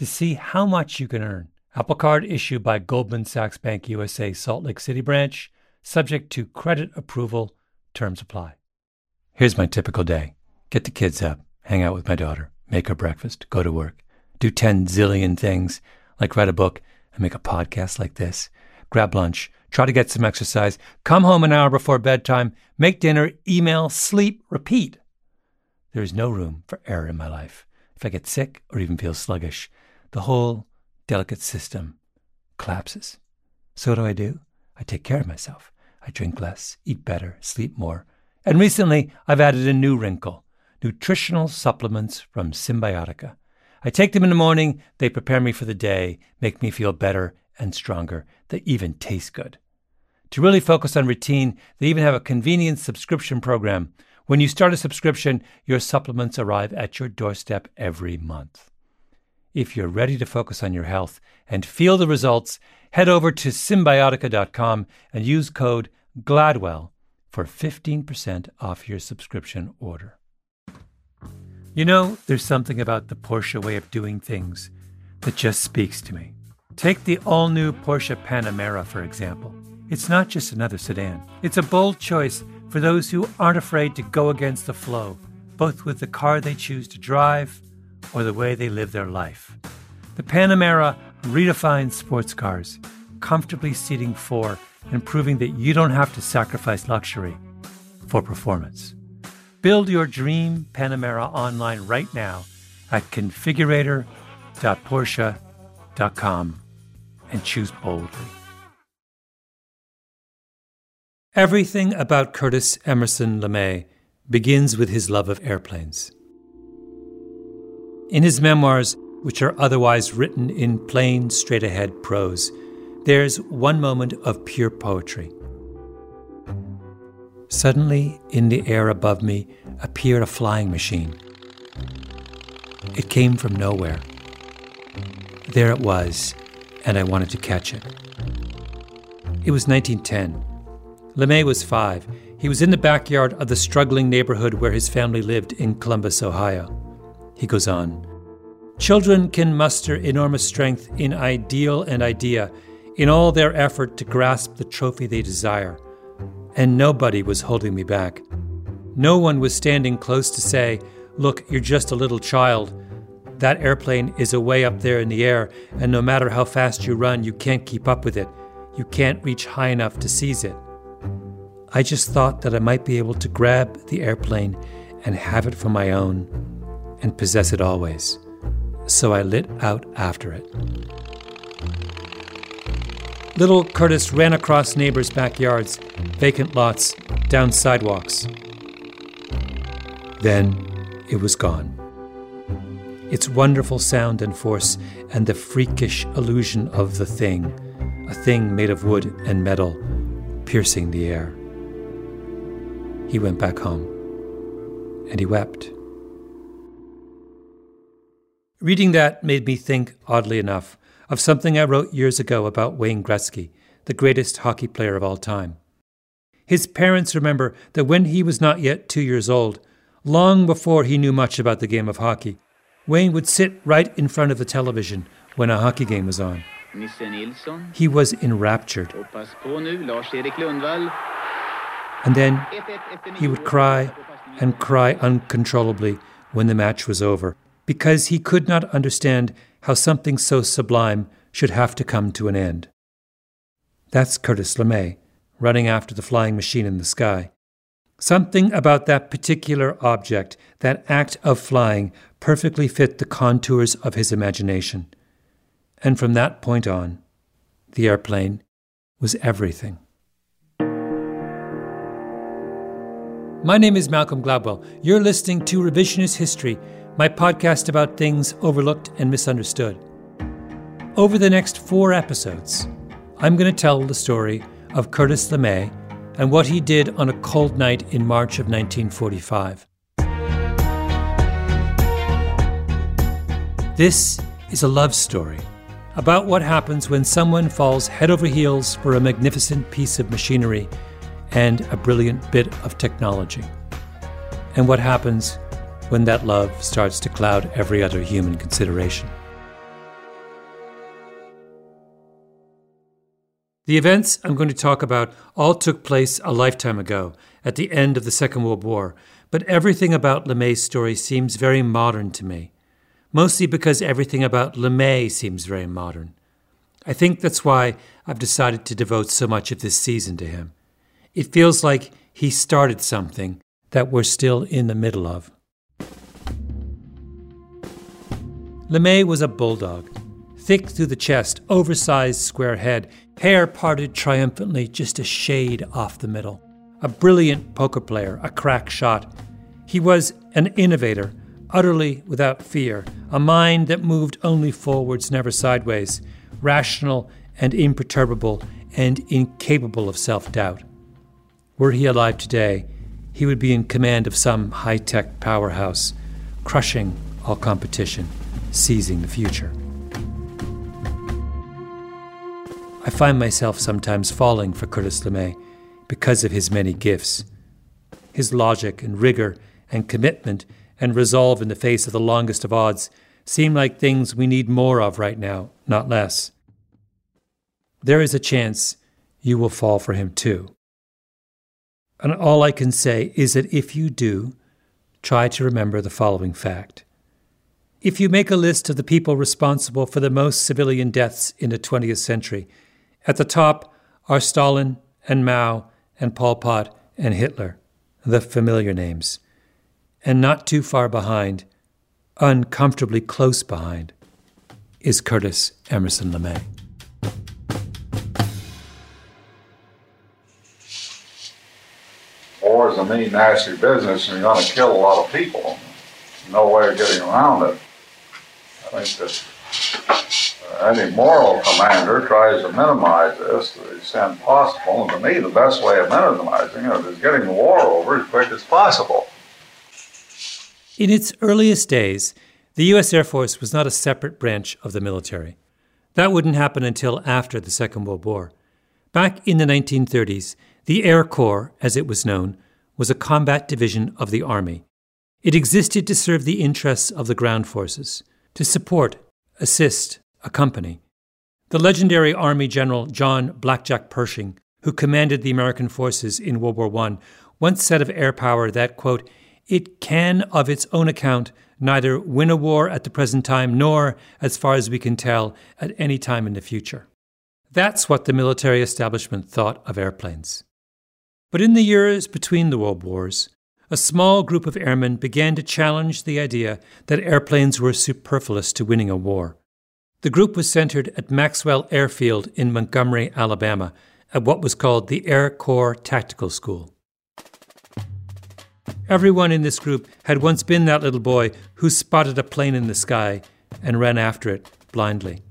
to see how much you can earn. Apple Card issued by Goldman Sachs Bank USA Salt Lake City branch, subject to credit approval. Terms apply. Here's my typical day get the kids up, hang out with my daughter, make her breakfast, go to work, do 10 zillion things like write a book and make a podcast like this, grab lunch, try to get some exercise, come home an hour before bedtime, make dinner, email, sleep, repeat. There is no room for error in my life. If I get sick or even feel sluggish, the whole delicate system collapses. So what do I do? I take care of myself. I drink less, eat better, sleep more. And recently, I've added a new wrinkle nutritional supplements from Cymbiotika. I take them in the morning, they prepare me for the day, make me feel better and stronger. They even taste good. To really focus on routine, they even have a convenient subscription program. When you start a subscription, your supplements arrive at your doorstep every month. If you're ready to focus on your health and feel the results, head over to cymbiotika.com and use code GLADWELL for 15% off your subscription order. You know, there's something about the Porsche way of doing things that just speaks to me. Take the all new Porsche Panamera, for example. It's not just another sedan, it's a bold choice for those who aren't afraid to go against the flow, both with the car they choose to drive or the way they live their life. The Panamera redefines sports cars, comfortably seating four and proving that you don't have to sacrifice luxury for performance. Build your dream Panamera online right now at configurator.porsche.com and choose boldly. Everything about Curtis Emerson LeMay begins with his love of airplanes. In his memoirs, which are otherwise written in plain, straight ahead prose, there's one moment of pure poetry. Suddenly, in the air above me, appeared a flying machine. It came from nowhere. There it was, and I wanted to catch it. It was 1910. LeMay was five. He was in the backyard of the struggling neighborhood where his family lived in Columbus, Ohio. He goes on Children can muster enormous strength in ideal and idea, in all their effort to grasp the trophy they desire. And nobody was holding me back. No one was standing close to say, Look, you're just a little child. That airplane is away up there in the air, and no matter how fast you run, you can't keep up with it. You can't reach high enough to seize it. I just thought that I might be able to grab the airplane and have it for my own and possess it always. So I lit out after it. Little Curtis ran across neighbors' backyards, vacant lots, down sidewalks. Then it was gone. Its wonderful sound and force, and the freakish illusion of the thing, a thing made of wood and metal, piercing the air. He went back home, and he wept. Reading that made me think, oddly enough, of something I wrote years ago about Wayne Gretzky, the greatest hockey player of all time. His parents remember that when he was not yet two years old, long before he knew much about the game of hockey, Wayne would sit right in front of the television when a hockey game was on. He was enraptured. And then he would cry and cry uncontrollably when the match was over because he could not understand how something so sublime should have to come to an end. That's Curtis LeMay, running after the flying machine in the sky. Something about that particular object, that act of flying, perfectly fit the contours of his imagination. And from that point on, the airplane was everything. My name is Malcolm Gladwell. You're listening to Revisionist History, my podcast about things overlooked and misunderstood. Over the next four episodes, I'm going to tell the story of Curtis LeMay and what he did on a cold night in March of 1945. This is a love story about what happens when someone falls head over heels for a magnificent piece of machinery and a brilliant bit of technology, and what happens when that love starts to cloud every other human consideration. The events I'm going to talk about all took place a lifetime ago, at the end of the Second World War, but everything about LeMay's story seems very modern to me, mostly because everything about LeMay seems very modern. I think that's why I've decided to devote so much of this season to him. It feels like he started something that we're still in the middle of. LeMay was a bulldog, thick through the chest, oversized square head, hair parted triumphantly just a shade off the middle. A brilliant poker player, a crack shot. He was an innovator, utterly without fear, a mind that moved only forwards, never sideways, rational and imperturbable, and incapable of self doubt. Were he alive today, he would be in command of some high tech powerhouse, crushing all competition, seizing the future. I find myself sometimes falling for Curtis LeMay because of his many gifts. His logic and rigor and commitment and resolve in the face of the longest of odds seem like things we need more of right now, not less. There is a chance you will fall for him too. And all I can say is that if you do, try to remember the following fact. If you make a list of the people responsible for the most civilian deaths in the 20th century, at the top are Stalin and Mao and Pol Pot and Hitler, the familiar names. And not too far behind, uncomfortably close behind, is Curtis Emerson LeMay. War is a mean, nasty business, and you're going to kill a lot of people. No way of getting around it. I think that uh, any moral commander tries to minimize this to the extent possible. And to me, the best way of minimizing it is getting the war over as quick as possible. In its earliest days, the U.S. Air Force was not a separate branch of the military. That wouldn't happen until after the Second World War. Back in the 1930s, the Air Corps, as it was known, was a combat division of the Army. It existed to serve the interests of the ground forces, to support, assist, accompany. The legendary Army General John Blackjack Pershing, who commanded the American forces in World War I, once said of air power that, quote, it can, of its own account, neither win a war at the present time nor, as far as we can tell, at any time in the future. That's what the military establishment thought of airplanes. But in the years between the world wars, a small group of airmen began to challenge the idea that airplanes were superfluous to winning a war. The group was centered at Maxwell Airfield in Montgomery, Alabama, at what was called the Air Corps Tactical School. Everyone in this group had once been that little boy who spotted a plane in the sky and ran after it blindly.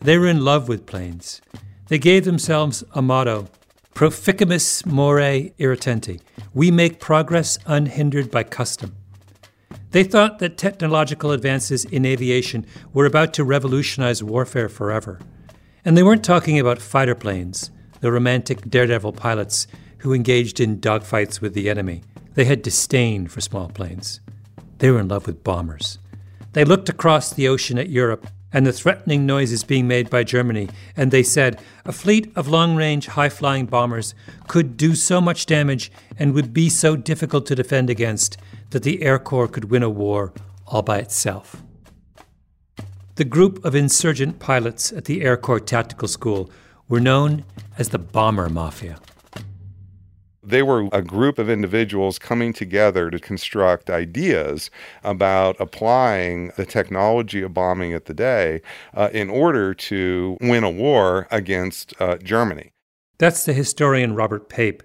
They were in love with planes. They gave themselves a motto Proficimus more irretenti. We make progress unhindered by custom. They thought that technological advances in aviation were about to revolutionize warfare forever. And they weren't talking about fighter planes, the romantic daredevil pilots who engaged in dogfights with the enemy. They had disdain for small planes. They were in love with bombers. They looked across the ocean at Europe and the threatening noises being made by Germany, and they said a fleet of long range, high flying bombers could do so much damage and would be so difficult to defend against that the Air Corps could win a war all by itself. The group of insurgent pilots at the Air Corps Tactical School were known as the Bomber Mafia. They were a group of individuals coming together to construct ideas about applying the technology of bombing at the day uh, in order to win a war against uh, Germany. That's the historian Robert Pape,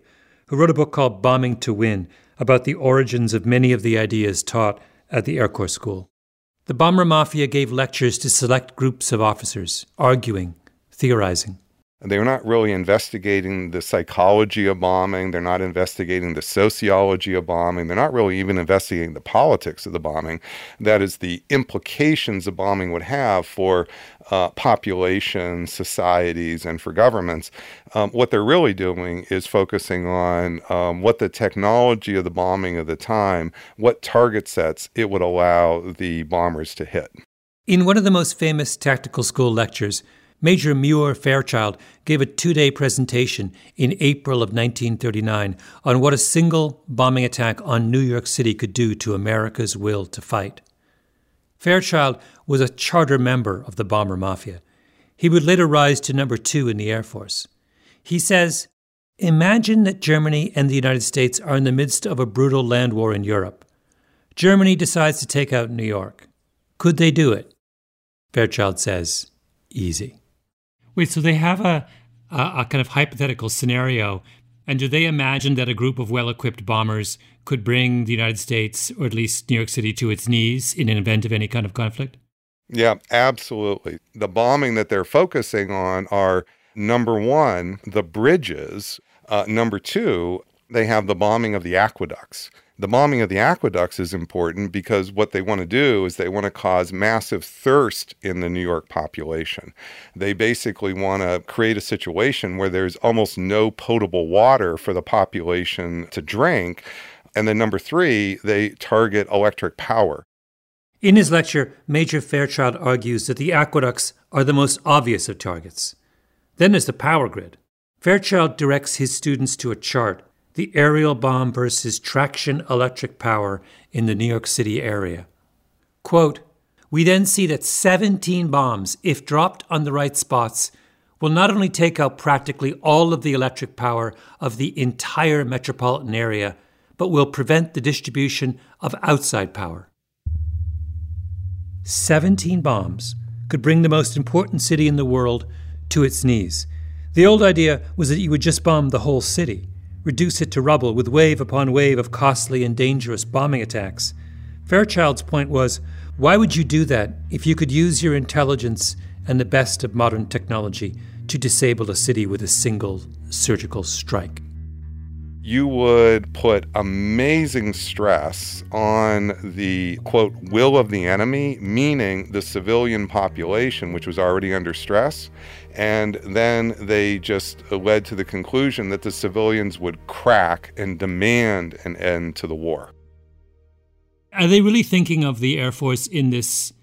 who wrote a book called Bombing to Win about the origins of many of the ideas taught at the Air Corps School. The bomber mafia gave lectures to select groups of officers, arguing, theorizing. They're not really investigating the psychology of bombing. They're not investigating the sociology of bombing. They're not really even investigating the politics of the bombing. That is, the implications of bombing would have for uh, populations, societies, and for governments. Um, what they're really doing is focusing on um, what the technology of the bombing of the time, what target sets it would allow the bombers to hit. In one of the most famous tactical school lectures, Major Muir Fairchild gave a two day presentation in April of 1939 on what a single bombing attack on New York City could do to America's will to fight. Fairchild was a charter member of the bomber mafia. He would later rise to number two in the Air Force. He says, Imagine that Germany and the United States are in the midst of a brutal land war in Europe. Germany decides to take out New York. Could they do it? Fairchild says, Easy. Wait, so they have a, a, a kind of hypothetical scenario, and do they imagine that a group of well equipped bombers could bring the United States, or at least New York City, to its knees in an event of any kind of conflict? Yeah, absolutely. The bombing that they're focusing on are number one, the bridges. Uh, number two, they have the bombing of the aqueducts the bombing of the aqueducts is important because what they want to do is they want to cause massive thirst in the New York population. They basically want to create a situation where there's almost no potable water for the population to drink. And then, number three, they target electric power. In his lecture, Major Fairchild argues that the aqueducts are the most obvious of targets. Then there's the power grid. Fairchild directs his students to a chart the aerial bomb versus traction electric power in the New York City area. Quote, we then see that 17 bombs, if dropped on the right spots, will not only take out practically all of the electric power of the entire metropolitan area, but will prevent the distribution of outside power. 17 bombs could bring the most important city in the world to its knees. The old idea was that you would just bomb the whole city reduce it to rubble with wave upon wave of costly and dangerous bombing attacks. Fairchild's point was why would you do that if you could use your intelligence and the best of modern technology to disable a city with a single surgical strike? you would put amazing stress on the quote will of the enemy, meaning the civilian population, which was already under stress. And then they just led to the conclusion that the civilians would crack and demand an end to the war. Are they really thinking of the Air Force in this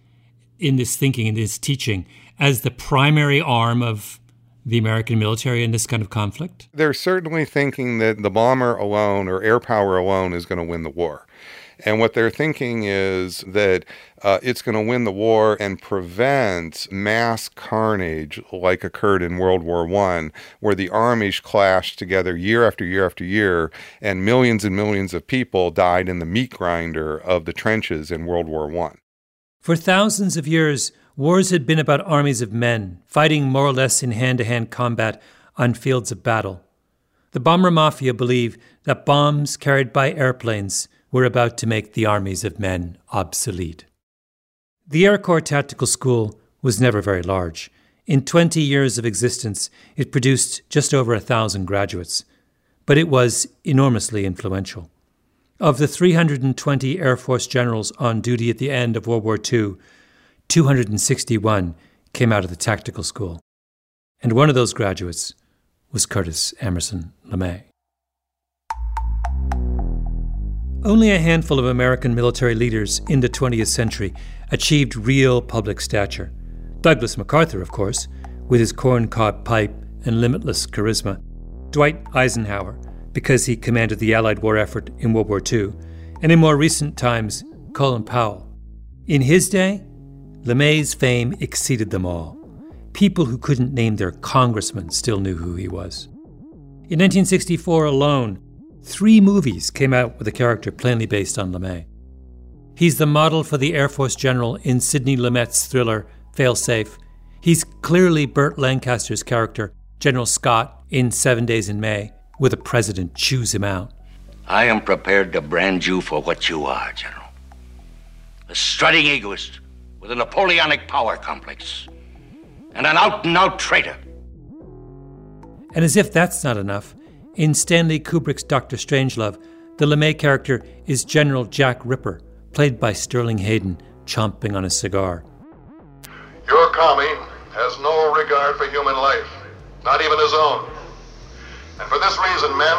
in this thinking, in this teaching, as the primary arm of the American military in this kind of conflict? They're certainly thinking that the bomber alone or air power alone is going to win the war. And what they're thinking is that uh, it's going to win the war and prevent mass carnage like occurred in World War I, where the armies clashed together year after year after year, and millions and millions of people died in the meat grinder of the trenches in World War I. For thousands of years, Wars had been about armies of men, fighting more or less in hand to hand combat on fields of battle. The bomber mafia believed that bombs carried by airplanes were about to make the armies of men obsolete. The Air Corps Tactical School was never very large. In 20 years of existence, it produced just over a thousand graduates, but it was enormously influential. Of the 320 Air Force generals on duty at the end of World War II, 261 came out of the tactical school, and one of those graduates was Curtis Emerson LeMay. Only a handful of American military leaders in the 20th century achieved real public stature. Douglas MacArthur, of course, with his corncob pipe and limitless charisma. Dwight Eisenhower, because he commanded the Allied war effort in World War II. And in more recent times, Colin Powell. In his day, LeMay's fame exceeded them all. People who couldn't name their congressman still knew who he was. In 1964 alone, three movies came out with a character plainly based on LeMay. He's the model for the Air Force general in Sidney Lumet's thriller Failsafe. He's clearly Burt Lancaster's character, General Scott, in Seven Days in May, where the president chews him out. I am prepared to brand you for what you are, General. A strutting egoist with a Napoleonic power complex. And an out and out traitor. And as if that's not enough, in Stanley Kubrick's Doctor Strangelove, the LeMay character is General Jack Ripper, played by Sterling Hayden, chomping on a cigar. Your commie has no regard for human life, not even his own. And for this reason, men,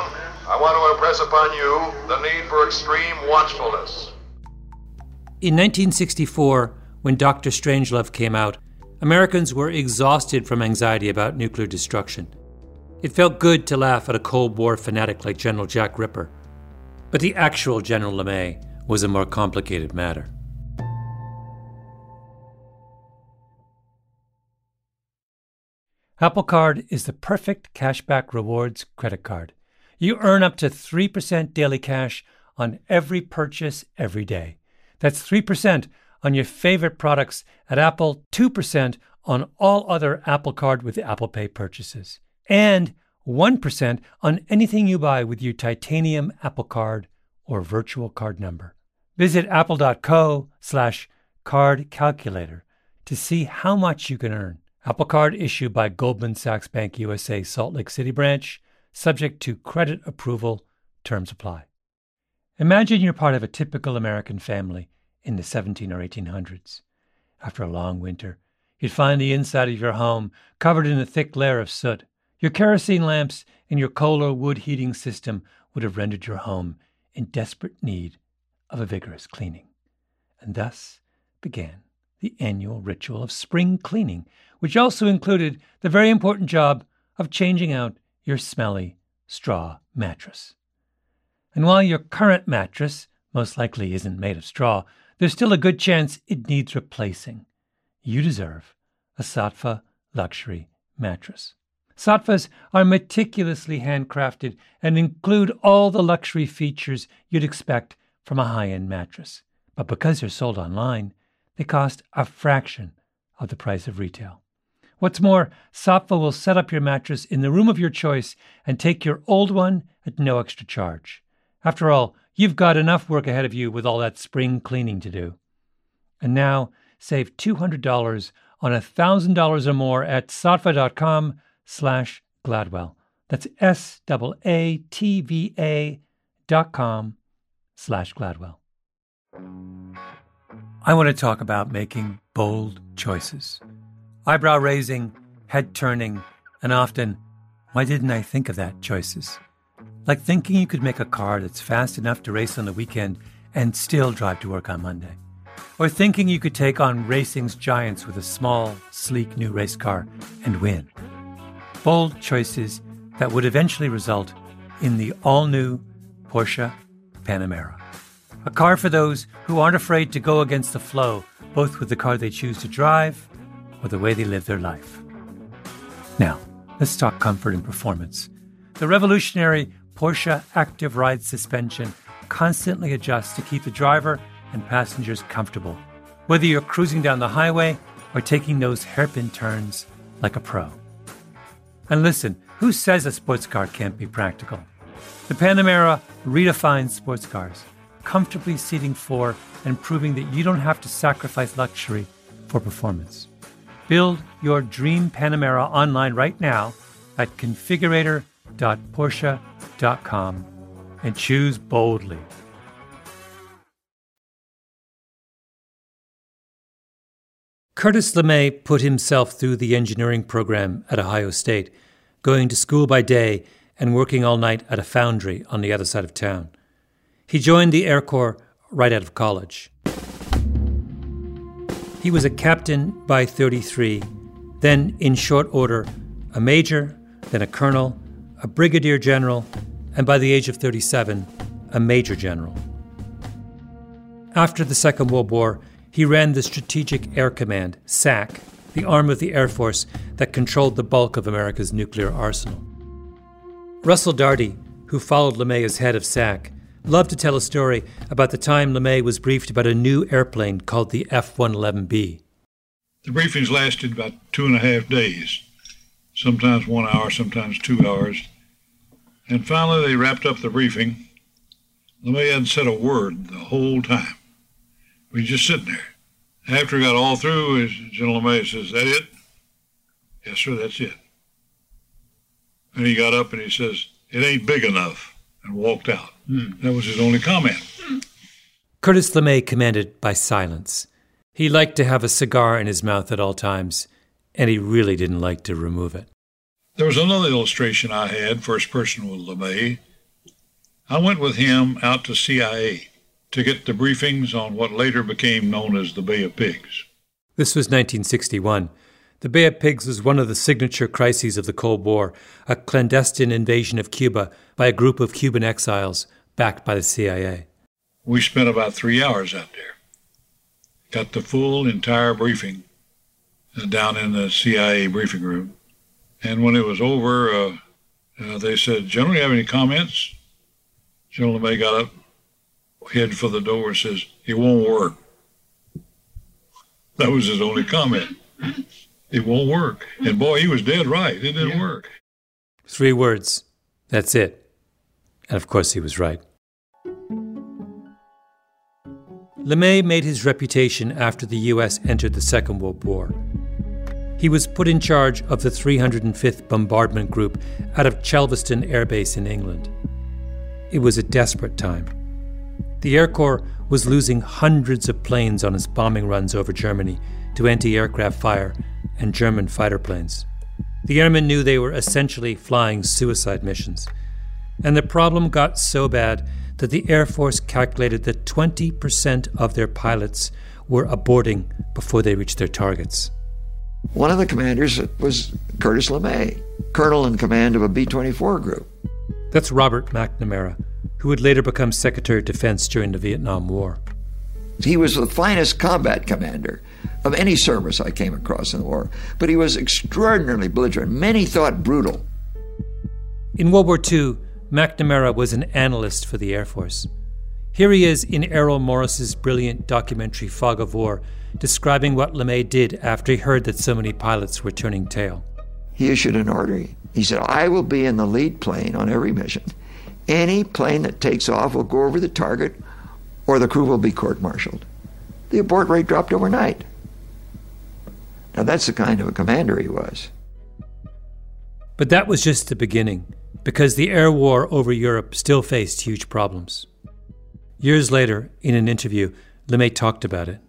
I want to impress upon you the need for extreme watchfulness. In 1964, when Doctor Strangelove came out, Americans were exhausted from anxiety about nuclear destruction. It felt good to laugh at a Cold War fanatic like General Jack Ripper. But the actual General LeMay was a more complicated matter. Apple Card is the perfect cashback rewards credit card. You earn up to 3% daily cash on every purchase every day. That's 3% on your favorite products at Apple, 2% on all other Apple Card with Apple Pay purchases, and 1% on anything you buy with your titanium Apple Card or virtual card number. Visit apple.co slash card calculator to see how much you can earn. Apple Card issued by Goldman Sachs Bank USA Salt Lake City branch, subject to credit approval, terms apply. Imagine you're part of a typical American family in the 17 or 1800s. After a long winter, you'd find the inside of your home covered in a thick layer of soot. Your kerosene lamps and your coal or wood heating system would have rendered your home in desperate need of a vigorous cleaning. And thus began the annual ritual of spring cleaning, which also included the very important job of changing out your smelly straw mattress. And while your current mattress most likely isn't made of straw, there's still a good chance it needs replacing. You deserve a Saatva luxury mattress. Saatvas are meticulously handcrafted and include all the luxury features you'd expect from a high end mattress. But because they're sold online, they cost a fraction of the price of retail. What's more, Saatva will set up your mattress in the room of your choice and take your old one at no extra charge. After all, You've got enough work ahead of you with all that spring cleaning to do. And now save $200 on $1,000 or more at saatva.com slash Gladwell. That's S-A-A-T-V-A dot com slash Gladwell. I want to talk about making bold choices. Eyebrow raising, head turning, and often, why didn't I think of that choices? Like thinking you could make a car that's fast enough to race on the weekend and still drive to work on Monday. Or thinking you could take on racing's giants with a small, sleek new race car and win. Bold choices that would eventually result in the all new Porsche Panamera. A car for those who aren't afraid to go against the flow, both with the car they choose to drive or the way they live their life. Now, let's talk comfort and performance. The revolutionary Porsche Active Ride suspension constantly adjusts to keep the driver and passengers comfortable, whether you're cruising down the highway or taking those hairpin turns like a pro. And listen, who says a sports car can't be practical? The Panamera redefines sports cars, comfortably seating four and proving that you don't have to sacrifice luxury for performance. Build your dream Panamera online right now at configurator.porsche.com and choose boldly. Curtis LeMay put himself through the engineering program at Ohio State, going to school by day and working all night at a foundry on the other side of town. He joined the Air Corps right out of college. He was a captain by 33, then, in short order, a major, then a colonel, a brigadier general, and by the age of 37, a major general. After the Second World War, he ran the Strategic Air Command, SAC, the arm of the Air Force that controlled the bulk of America's nuclear arsenal. Russell Dougherty, who followed LeMay as head of SAC, loved to tell a story about the time LeMay was briefed about a new airplane called the F 111B. The briefings lasted about two and a half days, sometimes one hour, sometimes two hours. And finally, they wrapped up the briefing, LeMay hadn't said a word the whole time. We just sitting there. After he got all through, General LeMay says, that it? Yes, sir, that's it. And he got up and he says, it ain't big enough, and walked out. Hmm. That was his only comment. Curtis LeMay commanded by silence. He liked to have a cigar in his mouth at all times, and he really didn't like to remove it. There was another illustration I had, first person with LeMay. I went with him out to CIA to get the briefings on what later became known as the Bay of Pigs. This was 1961. The Bay of Pigs was one of the signature crises of the Cold War, a clandestine invasion of Cuba by a group of Cuban exiles backed by the CIA. We spent about three hours out there. Got the full, entire briefing uh, down in the CIA briefing room. And when it was over, uh, uh, they said, General, you have any comments? General LeMay got up, headed for the door, and says, It won't work. That was his only comment it won't work. And boy, he was dead right. It didn't yeah. work. Three words. That's it. And of course, he was right. LeMay made his reputation after the U.S. entered the Second World War. He was put in charge of the 305th Bombardment Group out of Chelveston Air Base in England. It was a desperate time. The Air Corps was losing hundreds of planes on its bombing runs over Germany to anti aircraft fire and German fighter planes. The airmen knew they were essentially flying suicide missions. And the problem got so bad that the Air Force calculated that 20% of their pilots were aborting before they reached their targets. One of the commanders was Curtis LeMay, colonel in command of a B 24 group. That's Robert McNamara, who would later become Secretary of Defense during the Vietnam War. He was the finest combat commander of any service I came across in the war, but he was extraordinarily belligerent. Many thought brutal. In World War II, McNamara was an analyst for the Air Force. Here he is in Errol Morris's brilliant documentary Fog of War, describing what LeMay did after he heard that so many pilots were turning tail. He issued an order. He said, I will be in the lead plane on every mission. Any plane that takes off will go over the target or the crew will be court martialed. The abort rate dropped overnight. Now, that's the kind of a commander he was. But that was just the beginning, because the air war over Europe still faced huge problems. Years later, in an interview, LeMay talked about it.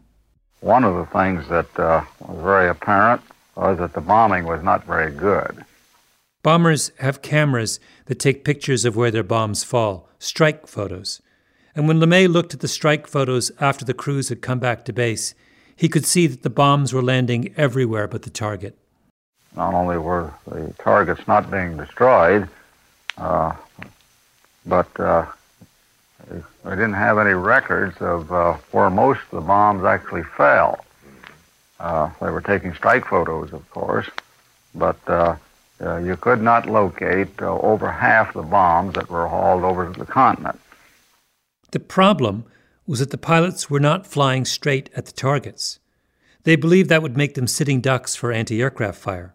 One of the things that uh, was very apparent was that the bombing was not very good. Bombers have cameras that take pictures of where their bombs fall, strike photos. And when LeMay looked at the strike photos after the crews had come back to base, he could see that the bombs were landing everywhere but the target. Not only were the targets not being destroyed, uh, but uh, we didn't have any records of uh, where most of the bombs actually fell. Uh, they were taking strike photos, of course, but uh, uh, you could not locate over half the bombs that were hauled over to the continent. The problem was that the pilots were not flying straight at the targets. They believed that would make them sitting ducks for anti aircraft fire.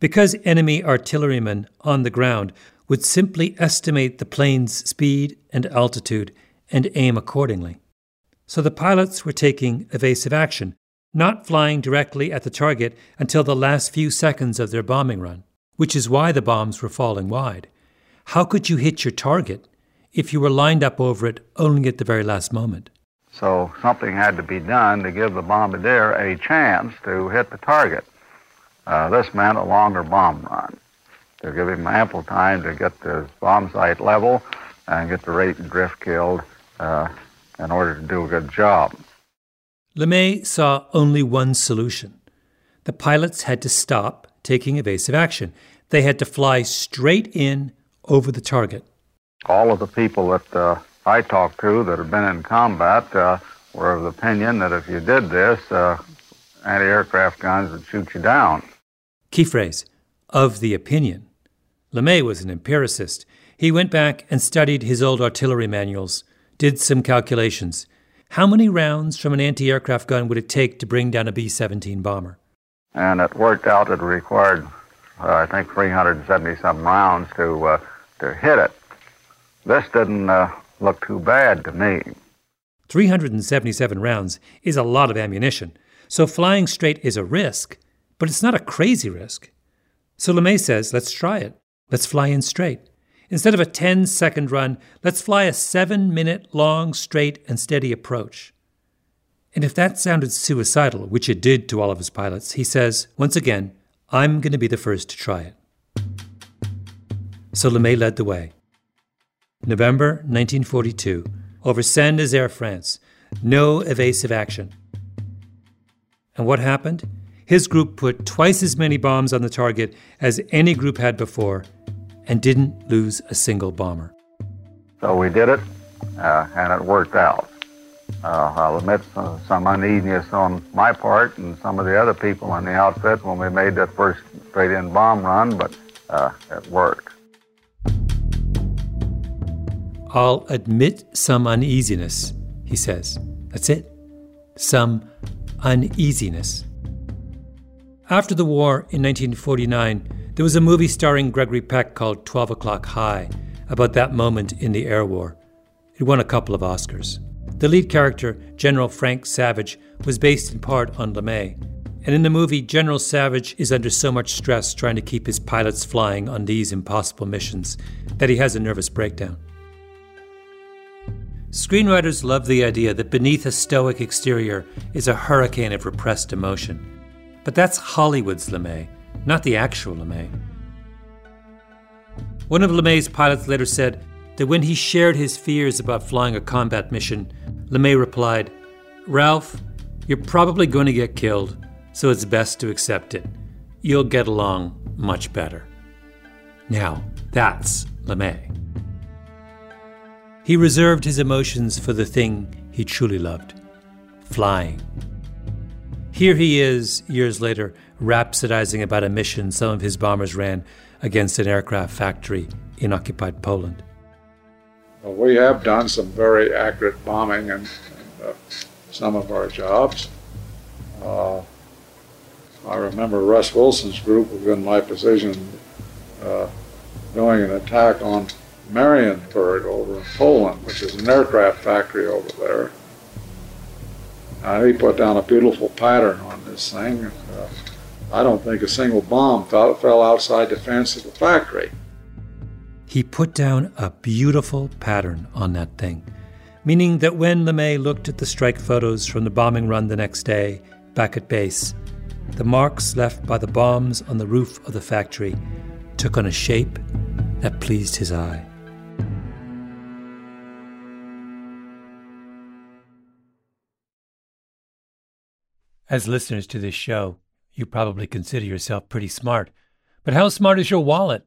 Because enemy artillerymen on the ground would simply estimate the plane's speed and altitude and aim accordingly. So the pilots were taking evasive action, not flying directly at the target until the last few seconds of their bombing run, which is why the bombs were falling wide. How could you hit your target if you were lined up over it only at the very last moment. So something had to be done to give the bombardier a chance to hit the target. Uh, this meant a longer bomb run to give him ample time to get the bomb sight level and get the rate and drift killed uh, in order to do a good job. LeMay saw only one solution. The pilots had to stop taking evasive action. They had to fly straight in over the target all of the people that uh, I talked to that have been in combat uh, were of the opinion that if you did this, uh, anti aircraft guns would shoot you down. Key phrase of the opinion. LeMay was an empiricist. He went back and studied his old artillery manuals, did some calculations. How many rounds from an anti aircraft gun would it take to bring down a B 17 bomber? And it worked out it required, uh, I think, 377 rounds to, uh, to hit it. This didn't uh, looked too bad to me. 377 rounds is a lot of ammunition, so flying straight is a risk, but it's not a crazy risk. So LeMay says, let's try it. Let's fly in straight. Instead of a 10 second run, let's fly a 7 minute long, straight, and steady approach. And if that sounded suicidal, which it did to all of his pilots, he says, once again, I'm going to be the first to try it. So LeMay led the way. November 1942, over Saint Nazaire, France, no evasive action. And what happened? His group put twice as many bombs on the target as any group had before and didn't lose a single bomber. So we did it, uh, and it worked out. Uh, I'll admit uh, some uneasiness on my part and some of the other people in the outfit when we made that first straight-in bomb run, but uh, it worked. I'll admit some uneasiness, he says. That's it. Some uneasiness. After the war in 1949, there was a movie starring Gregory Peck called 12 O'Clock High about that moment in the air war. It won a couple of Oscars. The lead character, General Frank Savage, was based in part on LeMay. And in the movie, General Savage is under so much stress trying to keep his pilots flying on these impossible missions that he has a nervous breakdown. Screenwriters love the idea that beneath a stoic exterior is a hurricane of repressed emotion. But that's Hollywood's LeMay, not the actual LeMay. One of LeMay's pilots later said that when he shared his fears about flying a combat mission, LeMay replied, Ralph, you're probably going to get killed, so it's best to accept it. You'll get along much better. Now, that's LeMay. He reserved his emotions for the thing he truly loved flying. Here he is, years later, rhapsodizing about a mission some of his bombers ran against an aircraft factory in occupied Poland. We have done some very accurate bombing in, in uh, some of our jobs. Uh, I remember Russ Wilson's group was in my position uh, doing an attack on Marienburg over in Poland, which is an aircraft factory over there. Uh, he put down a beautiful pattern on this thing. Uh, I don't think a single bomb fell, fell outside the fence of the factory. He put down a beautiful pattern on that thing, meaning that when LeMay looked at the strike photos from the bombing run the next day, back at base, the marks left by the bombs on the roof of the factory took on a shape that pleased his eye. As listeners to this show, you probably consider yourself pretty smart. But how smart is your wallet?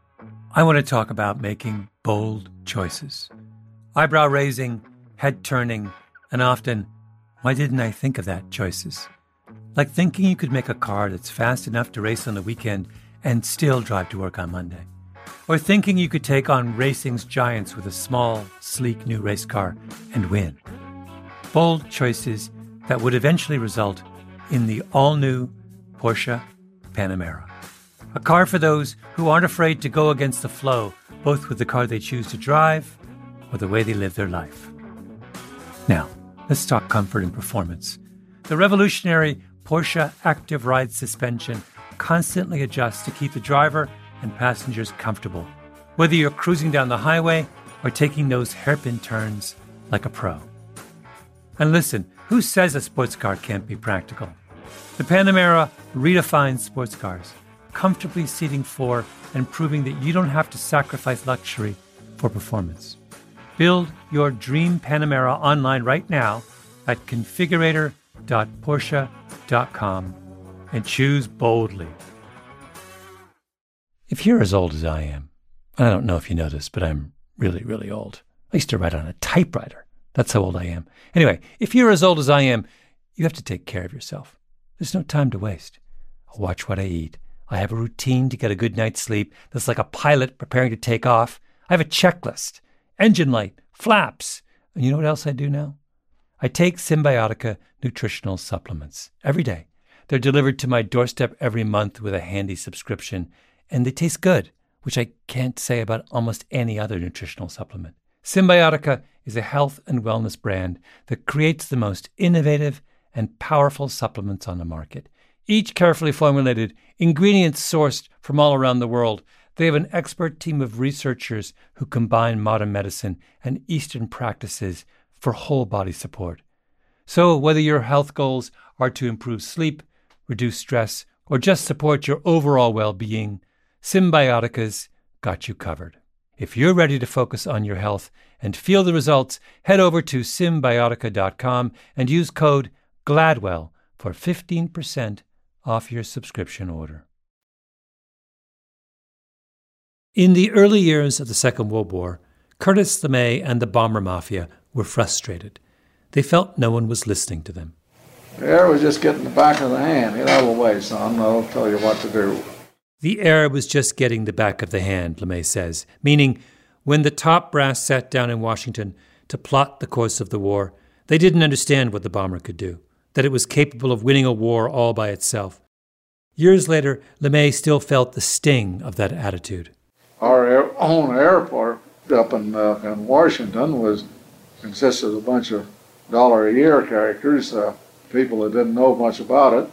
I want to talk about making bold choices. Eyebrow raising, head turning, and often, why didn't I think of that choices? Like thinking you could make a car that's fast enough to race on the weekend and still drive to work on Monday. Or thinking you could take on racing's giants with a small, sleek new race car and win. Bold choices that would eventually result in the all new Porsche Panamera. A car for those who aren't afraid to go against the flow, both with the car they choose to drive or the way they live their life. Now, let's talk comfort and performance. The revolutionary Porsche Active Ride suspension constantly adjusts to keep the driver and passengers comfortable, whether you're cruising down the highway or taking those hairpin turns like a pro. And listen, who says a sports car can't be practical? The Panamera redefines sports cars, comfortably seating four and proving that you don't have to sacrifice luxury for performance. Build your dream Panamera online right now at configurator.porsche.com and choose boldly. If you're as old as I am, I don't know if you know but I'm really, really old. I used to write on a typewriter. That's how old I am. Anyway, if you're as old as I am, you have to take care of yourself. There's no time to waste. I'll watch what I eat. I have a routine to get a good night's sleep that's like a pilot preparing to take off. I have a checklist engine light, flaps. And you know what else I do now? I take Cymbiotika nutritional supplements every day. They're delivered to my doorstep every month with a handy subscription, and they taste good, which I can't say about almost any other nutritional supplement. Cymbiotika is a health and wellness brand that creates the most innovative and powerful supplements on the market. Each carefully formulated, ingredients sourced from all around the world. They have an expert team of researchers who combine modern medicine and Eastern practices for whole body support. So, whether your health goals are to improve sleep, reduce stress, or just support your overall well being, Cymbiotika's got you covered. If you're ready to focus on your health and feel the results, head over to cymbiotika.com and use code GLADWELL for 15% off your subscription order. In the early years of the Second World War, Curtis LeMay and the bomber mafia were frustrated. They felt no one was listening to them. The air was just getting the back of the hand. Get out of the way, son. I'll tell you what to do. The air was just getting the back of the hand, LeMay says, meaning when the top brass sat down in Washington to plot the course of the war, they didn't understand what the bomber could do, that it was capable of winning a war all by itself. Years later, LeMay still felt the sting of that attitude. Our air, own airport up in, uh, in Washington was consisted of a bunch of dollar a year characters, uh, people that didn't know much about it,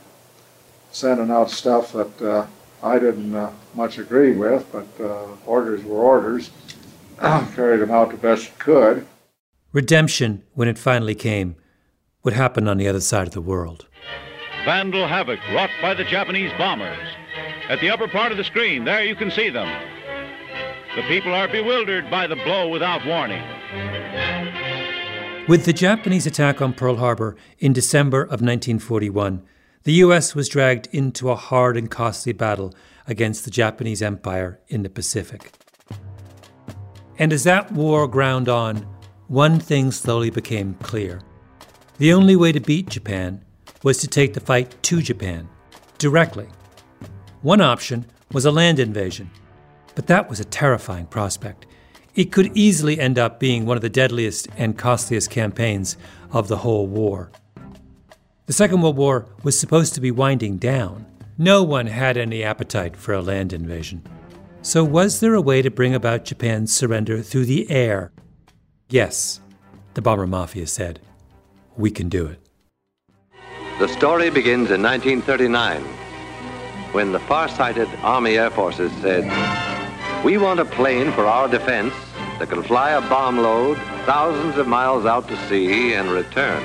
sending out stuff that uh, I didn't uh, much agree with, but uh, orders were orders. Carried them out the best you could. Redemption, when it finally came, would happen on the other side of the world. Vandal havoc wrought by the Japanese bombers. At the upper part of the screen, there you can see them. The people are bewildered by the blow without warning. With the Japanese attack on Pearl Harbor in December of 1941, the U.S. was dragged into a hard and costly battle against the Japanese Empire in the Pacific. And as that war ground on, one thing slowly became clear. The only way to beat Japan was to take the fight to Japan, directly. One option was a land invasion, but that was a terrifying prospect. It could easily end up being one of the deadliest and costliest campaigns of the whole war. The Second World War was supposed to be winding down. No one had any appetite for a land invasion. So, was there a way to bring about Japan's surrender through the air? Yes, the Bomber Mafia said. We can do it. The story begins in 1939 when the far-sighted Army Air Forces said, We want a plane for our defense that can fly a bomb load thousands of miles out to sea and return.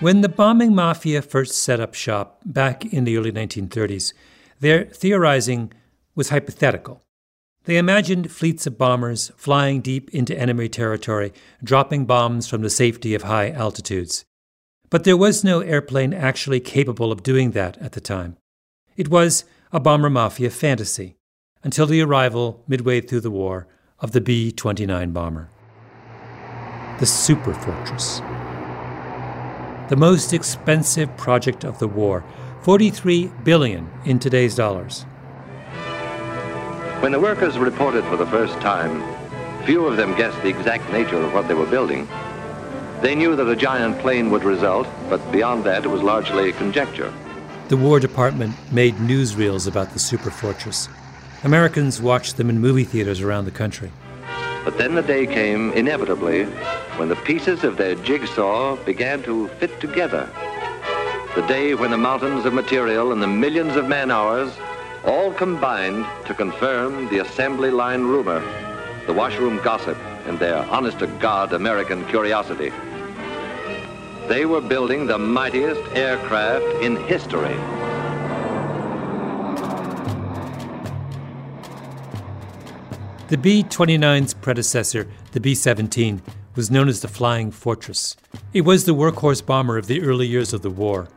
When the bombing mafia first set up shop back in the early 1930s, their theorizing was hypothetical. They imagined fleets of bombers flying deep into enemy territory, dropping bombs from the safety of high altitudes. But there was no airplane actually capable of doing that at the time. It was a bomber mafia fantasy until the arrival, midway through the war, of the B 29 bomber. The Super Fortress the most expensive project of the war, 43 billion in today's dollars. When the workers reported for the first time, few of them guessed the exact nature of what they were building. They knew that a giant plane would result, but beyond that it was largely conjecture. The War Department made newsreels about the super fortress. Americans watched them in movie theaters around the country. But then the day came, inevitably, when the pieces of their jigsaw began to fit together. The day when the mountains of material and the millions of man hours all combined to confirm the assembly line rumor, the washroom gossip, and their honest-to-God American curiosity. They were building the mightiest aircraft in history. The B 29's predecessor, the B 17, was known as the Flying Fortress. It was the workhorse bomber of the early years of the war.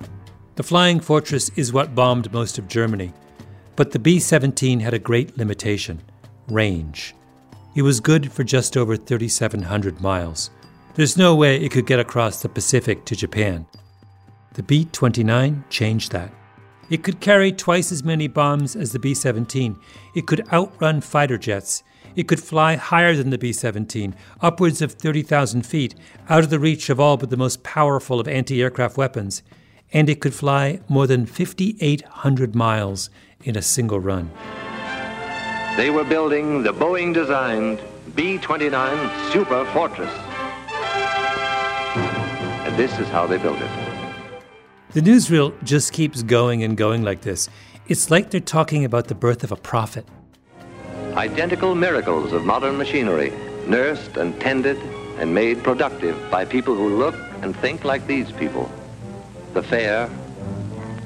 The Flying Fortress is what bombed most of Germany. But the B 17 had a great limitation range. It was good for just over 3,700 miles. There's no way it could get across the Pacific to Japan. The B 29 changed that. It could carry twice as many bombs as the B 17. It could outrun fighter jets. It could fly higher than the B 17, upwards of 30,000 feet, out of the reach of all but the most powerful of anti aircraft weapons. And it could fly more than 5,800 miles in a single run. They were building the Boeing designed B 29 Super Fortress. And this is how they built it. The newsreel just keeps going and going like this. It's like they're talking about the birth of a prophet. Identical miracles of modern machinery, nursed and tended and made productive by people who look and think like these people. The fair,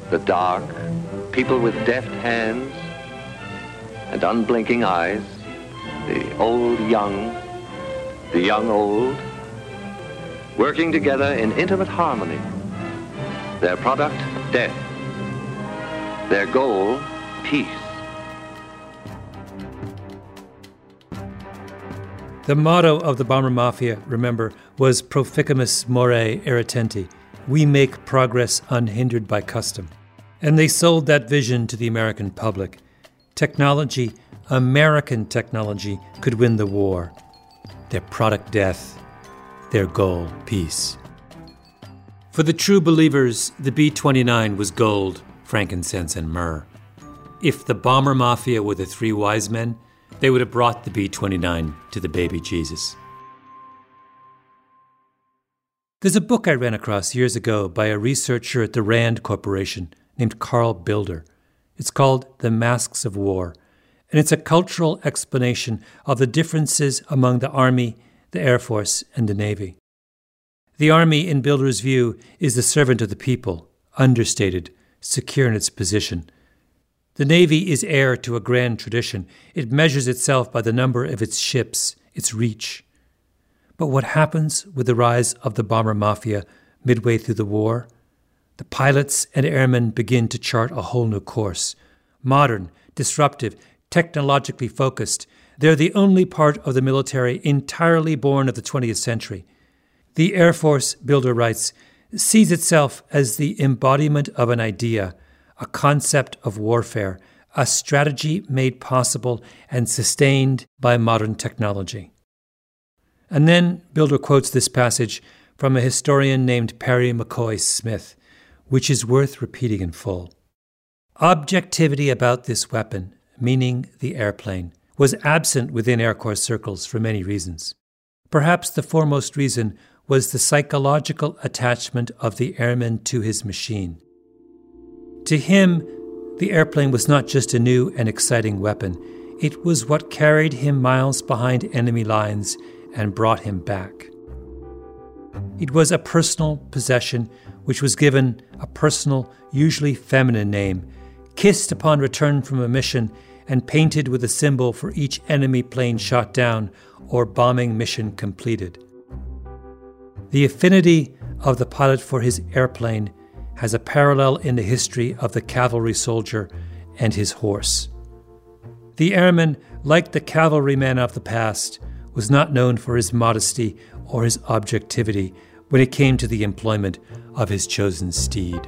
the dark, people with deft hands and unblinking eyes, the old young, the young old, working together in intimate harmony. Their product, death. Their goal, peace. The motto of the Bomber Mafia, remember, was Proficimus more irretenti. We make progress unhindered by custom. And they sold that vision to the American public. Technology, American technology, could win the war. Their product, death. Their goal, peace. For the true believers, the B 29 was gold, frankincense, and myrrh. If the bomber mafia were the three wise men, they would have brought the B 29 to the baby Jesus. There's a book I ran across years ago by a researcher at the RAND Corporation named Carl Builder. It's called The Masks of War, and it's a cultural explanation of the differences among the Army, the Air Force, and the Navy. The Army, in Builder's view, is the servant of the people, understated, secure in its position. The Navy is heir to a grand tradition. It measures itself by the number of its ships, its reach. But what happens with the rise of the bomber mafia midway through the war? The pilots and airmen begin to chart a whole new course. Modern, disruptive, technologically focused, they're the only part of the military entirely born of the 20th century. The Air Force, Builder writes, sees itself as the embodiment of an idea, a concept of warfare, a strategy made possible and sustained by modern technology. And then Builder quotes this passage from a historian named Perry McCoy Smith which is worth repeating in full. Objectivity about this weapon, meaning the airplane, was absent within Air Corps circles for many reasons. Perhaps the foremost reason was the psychological attachment of the airman to his machine. To him, the airplane was not just a new and exciting weapon, it was what carried him miles behind enemy lines and brought him back. It was a personal possession which was given a personal, usually feminine name, kissed upon return from a mission, and painted with a symbol for each enemy plane shot down or bombing mission completed. The affinity of the pilot for his airplane has a parallel in the history of the cavalry soldier and his horse. The airman, like the cavalryman of the past, was not known for his modesty or his objectivity when it came to the employment of his chosen steed.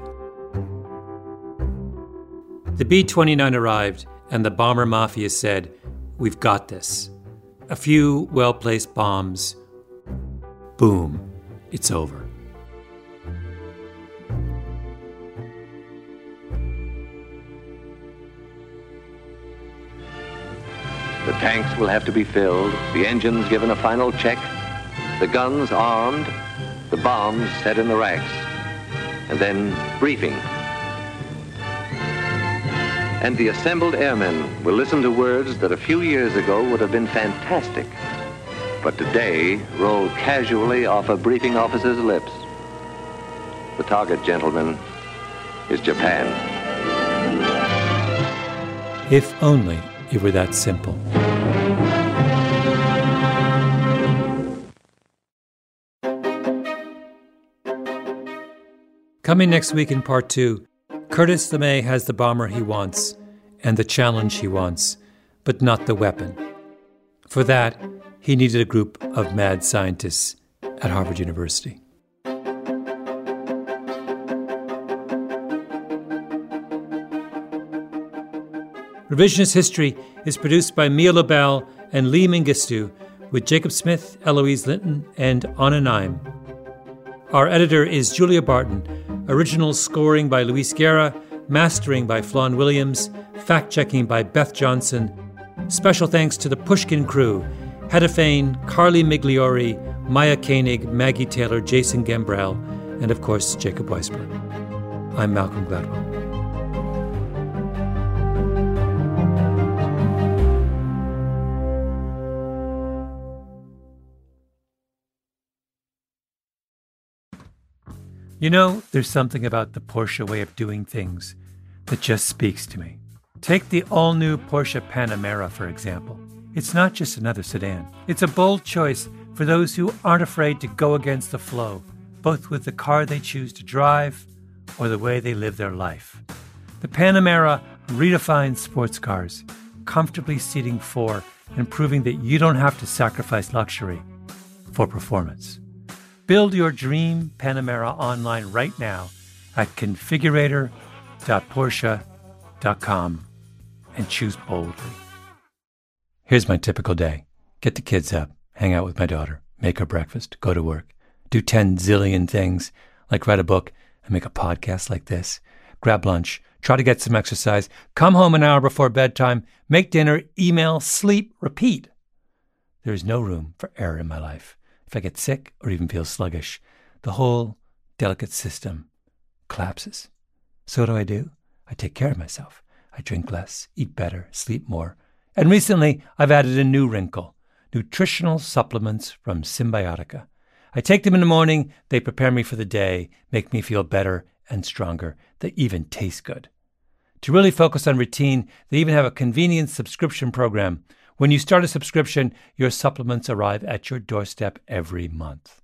The B 29 arrived, and the bomber mafia said, We've got this. A few well placed bombs. Boom, it's over. The tanks will have to be filled, the engines given a final check, the guns armed, the bombs set in the racks, and then briefing. And the assembled airmen will listen to words that a few years ago would have been fantastic, but today roll casually off a briefing officer's lips. The target, gentlemen, is Japan. If only it were that simple. Coming next week in part two, Curtis LeMay has the bomber he wants and the challenge he wants, but not the weapon. For that, he needed a group of mad scientists at Harvard University. Revisionist History is produced by Mia Lobel and Lee Mengistu with Jacob Smith, Eloise Linton, and Anna Naim. Our editor is Julia Barton. Original scoring by Luis Guerra, mastering by Flawn Williams, fact checking by Beth Johnson. Special thanks to the Pushkin crew Heather Fain, Carly Migliori, Maya Koenig, Maggie Taylor, Jason Gambrell, and of course, Jacob Weisberg. I'm Malcolm Gladwell. You know, there's something about the Porsche way of doing things that just speaks to me. Take the all new Porsche Panamera, for example. It's not just another sedan, it's a bold choice for those who aren't afraid to go against the flow, both with the car they choose to drive or the way they live their life. The Panamera redefines sports cars, comfortably seating four and proving that you don't have to sacrifice luxury for performance. Build your dream Panamera online right now at configurator.porsche.com and choose boldly. Here's my typical day get the kids up, hang out with my daughter, make her breakfast, go to work, do 10 zillion things like write a book and make a podcast like this, grab lunch, try to get some exercise, come home an hour before bedtime, make dinner, email, sleep, repeat. There is no room for error in my life if I get sick or even feel sluggish, the whole delicate system collapses. So what do I do? I take care of myself. I drink less, eat better, sleep more. And recently, I've added a new wrinkle nutritional supplements from Cymbiotika. I take them in the morning, they prepare me for the day, make me feel better and stronger. They even taste good. To really focus on routine, they even have a convenient subscription program when you start a subscription, your supplements arrive at your doorstep every month.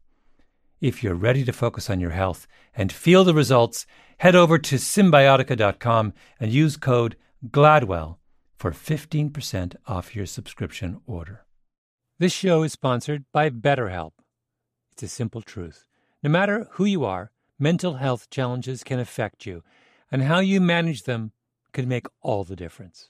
If you're ready to focus on your health and feel the results, head over to cymbiotika.com and use code GLADWELL for 15% off your subscription order. This show is sponsored by BetterHelp. It's a simple truth. No matter who you are, mental health challenges can affect you, and how you manage them can make all the difference.